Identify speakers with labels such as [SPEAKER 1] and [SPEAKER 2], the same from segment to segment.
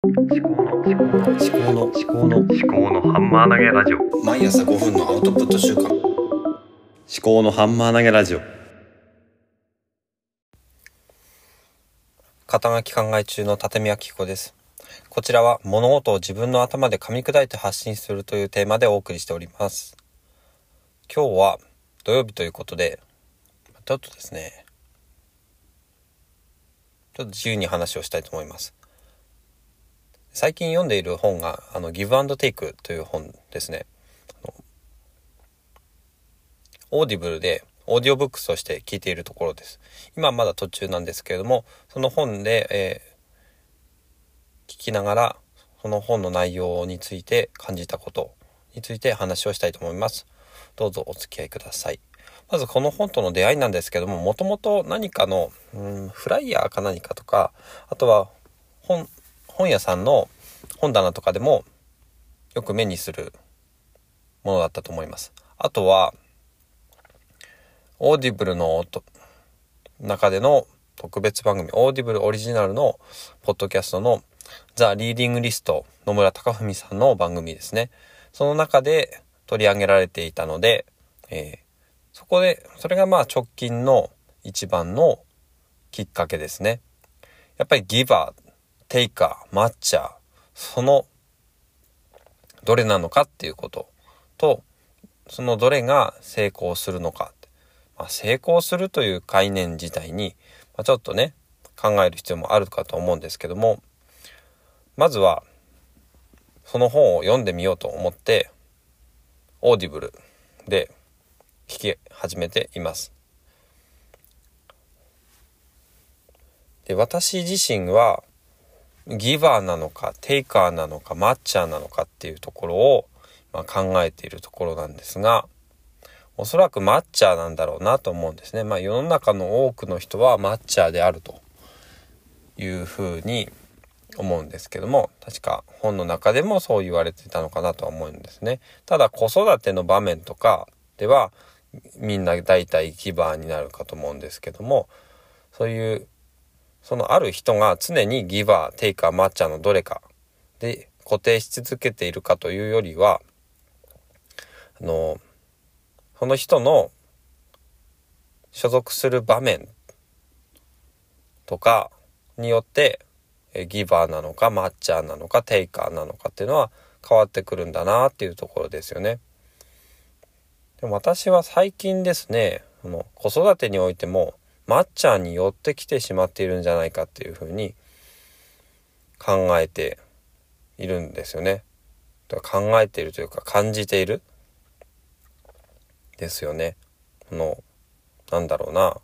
[SPEAKER 1] 思考の思考の思考の思考の思考のハンマー投げラジオ
[SPEAKER 2] 毎朝5分のアウトプット週間
[SPEAKER 1] 思考のハンマー投げラジオ
[SPEAKER 3] 肩書き考え中の立見明子です。こちらは物事を自分の頭で噛み砕いて発信するというテーマでお送りしております。今日は土曜日ということで、ちょっとですね、ちょっと自由に話をしたいと思います。最近読んでいる本が、あの、ギブアンドテイクという本ですね。オーディブルで、オーディオブックスとして聞いているところです。今まだ途中なんですけれども、その本で、えー聞きながら、その本の内容について感じたことについて話をしたいと思います。どうぞお付き合いください。まずこの本との出会いなんですけども、もともと何かの、うん、フライヤーか何かとか、あとは本、本屋さんの本棚とかでもよく目にするものだったと思います。あとは、オーディブルの中での特別番組、オーディブルオリジナルのポッドキャストのザ・リーディングリスト、野村隆文さんの番組ですね。その中で取り上げられていたので、えーそこで、それがまあ直近の一番のきっかけですね。やっぱりギバー、テイカー、マッチャー、そのどれなのかっていうことと、そのどれが成功するのか。まあ、成功するという概念自体に、まあ、ちょっとね、考える必要もあるかと思うんですけども、まずは、その本を読んでみようと思って、オーディブルで聞き始めています。で、私自身は、ギバーなのか、テイカーなのか、マッチャーなのかっていうところを、まあ、考えているところなんですが、おそらくマッチャーなんだろうなと思うんですね。まあ世の中の多くの人はマッチャーであるというふうに思うんですけども、確か本の中でもそう言われてたのかなとは思うんですね。ただ子育ての場面とかではみんな大体ギバーになるかと思うんですけども、そういうそのある人が常にギバー、テイカー、マッチャーのどれかで固定し続けているかというよりは、あの、その人の所属する場面とかによって、えギバーなのか、マッチャーなのか、テイカーなのかっていうのは変わってくるんだなっていうところですよね。でも私は最近ですね、その子育てにおいても、マッチャーに寄ってきてしまっているんじゃないかっていうふうに考えているんですよね。考えているというか感じているですよね。この、なんだろうな。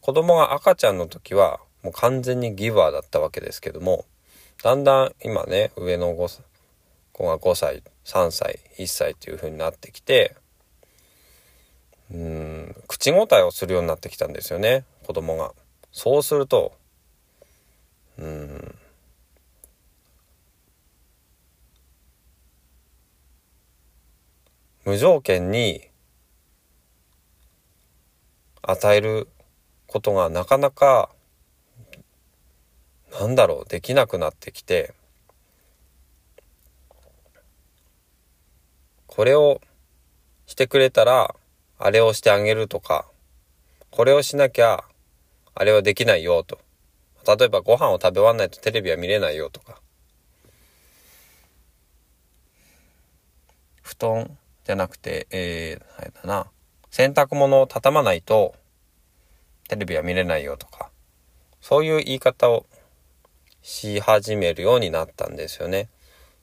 [SPEAKER 3] 子供が赤ちゃんの時はもう完全にギバーだったわけですけども、だんだん今ね、上の子が5歳、3歳、1歳っていう風になってきて、うん、口答えをするようになってきたんですよね、子供が。そうすると、うん、無条件に与えることがなかなかなんだろうできなくなってきてこれをしてくれたらあれをしてあげるとかこれをしなきゃあれはできないよと。例えばご飯を食べ終わんないとテレビは見れないよとか。布団じゃなくてえー、あれだな。洗濯物を畳まないとテレビは見れないよとか。そういう言い方をし始めるようになったんですよね。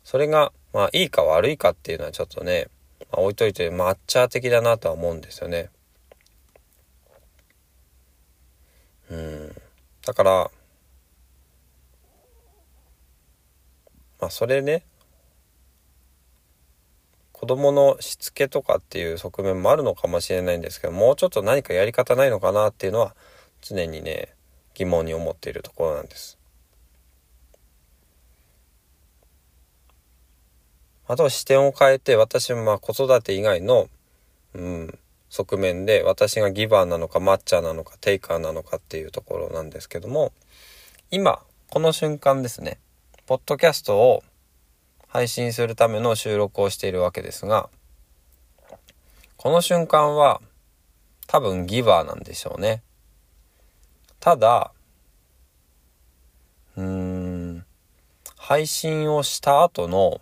[SPEAKER 3] それがまあいいか悪いかっていうのはちょっとね、まあ、置いといてマッチャー的だなとは思うんですよね。うん。だからまあそれね子供のしつけとかっていう側面もあるのかもしれないんですけどもうちょっと何かやり方ないのかなっていうのは常にね疑問に思っているところなんです。あとは視点を変えて私もまあ子育て以外の、うん、側面で私がギバーなのかマッチャーなのかテイカーなのかっていうところなんですけども今この瞬間ですねポッドキャストを配信するための収録をしているわけですが、この瞬間は多分ギバーなんでしょうね。ただ、うーん、配信をした後の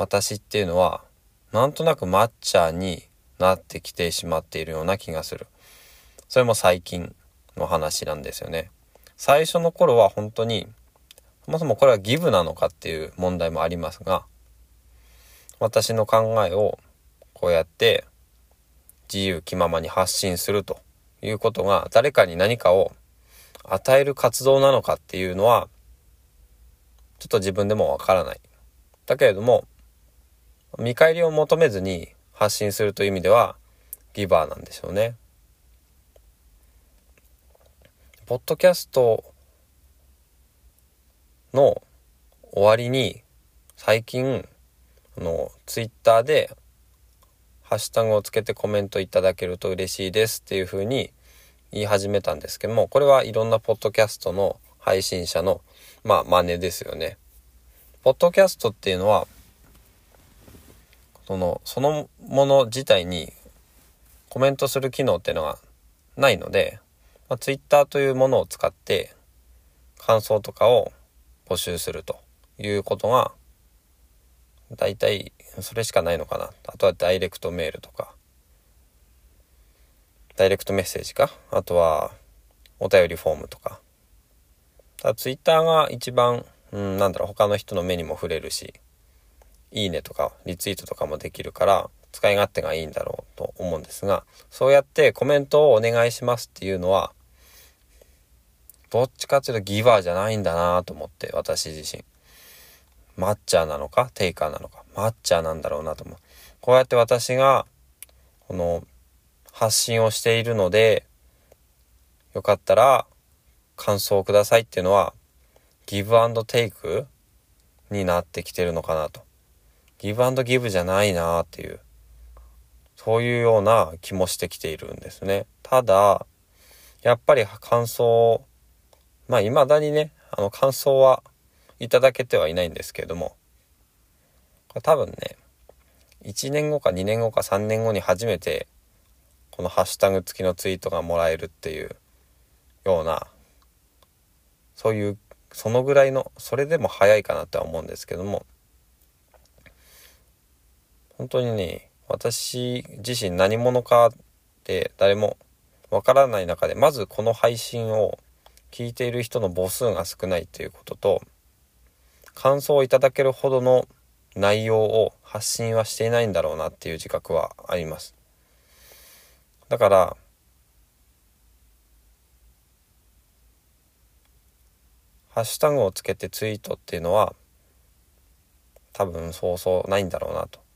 [SPEAKER 3] 私っていうのは、なんとなくマッチャーになってきてしまっているような気がする。それも最近の話なんですよね。最初の頃は本当に、そもそもこれはギブなのかっていう問題もありますが、私の考えをこうやって自由気ままに発信するということが誰かに何かを与える活動なのかっていうのはちょっと自分でもわからない。だけれども見返りを求めずに発信するという意味ではギバーなんでしょうね。ポッドキャストの終わりに最近あのツイッターでハッシュタグをつけてコメントいただけると嬉しいですっていうふうに言い始めたんですけどもこれはいろんなポッドキャストの配信者のまあ真似ですよね。ポッドキャストっていうのはそのそのもの自体にコメントする機能っていうのがないので、まあ、Twitter というものを使って感想とかを募集するということが大体それしかないのかな。あとはダイレクトメールとか、ダイレクトメッセージか。あとはお便りフォームとか。ただ Twitter が一番、うん、なんだろう、他の人の目にも触れるし、いいねとかリツイートとかもできるから使い勝手がいいんだろうと思うんですが、そうやってコメントをお願いしますっていうのは、どっちかっていうとギバーじゃないんだなと思って私自身。マッチャーなのかテイカーなのかマッチャーなんだろうなと思う。こうやって私がこの発信をしているのでよかったら感想をくださいっていうのはギブアンドテイクになってきてるのかなと。ギブアンドギブじゃないなっていうそういうような気もしてきているんですね。ただやっぱり感想まあ未だにねあの感想はいただけてはいないんですけれども、多分ね、1年後か2年後か3年後に初めて、このハッシュタグ付きのツイートがもらえるっていうような、そういう、そのぐらいの、それでも早いかなっては思うんですけども、本当にね、私自身何者かって誰もわからない中で、まずこの配信を聞いている人の母数が少ないということと、感想をいただけるほどの内容を発信はしていないんだろうなっていう自覚はあります。だから、ハッシュタグをつけてツイートっていうのは多分そうそうないんだろうなと。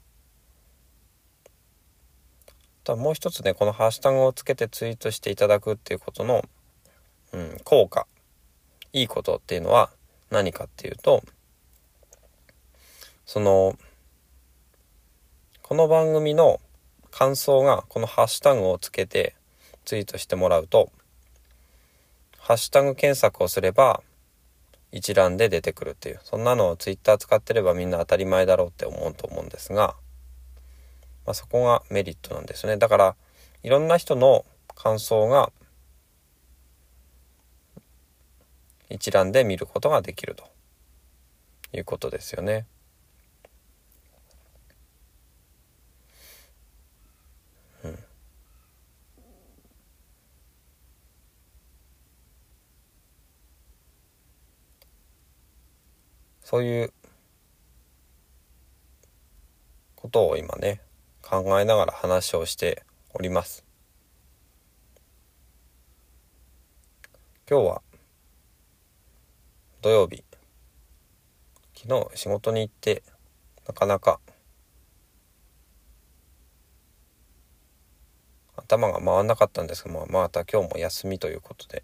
[SPEAKER 3] ただもう一つね、このハッシュタグをつけてツイートしていただくっていうことの、うん、効果、いいことっていうのは何かっていうと、その、この番組の感想がこのハッシュタグをつけてツイートしてもらうと、ハッシュタグ検索をすれば一覧で出てくるっていう、そんなのをツイッター使ってればみんな当たり前だろうって思うと思うんですが、まあ、そこがメリットなんですね。だから、いろんな人の感想が一覧で見ることができるということですよね。そういうことを今ね考えながら話をしております。今日は土曜日。昨日仕事に行ってなかなか頭が回んなかったんですけどまた今日も休みということで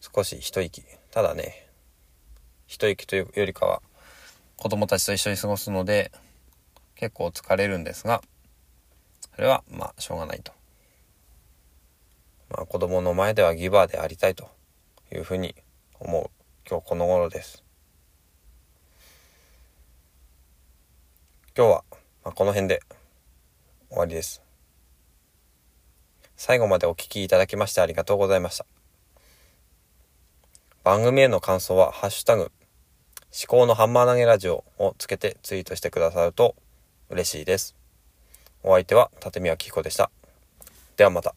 [SPEAKER 3] 少し一息。ただね一息というよりかは子供たちと一緒に過ごすので結構疲れるんですがそれはまあしょうがないと。まあ子供の前ではギバーでありたいというふうに思う今日この頃です。今日は、まあ、この辺で終わりです。最後までお聞きいただきましてありがとうございました。番組への感想は、ハッシュタグ、思考のハンマー投げラジオをつけてツイートしてくださると嬉しいです。お相手は立宮紀子でした。ではまた。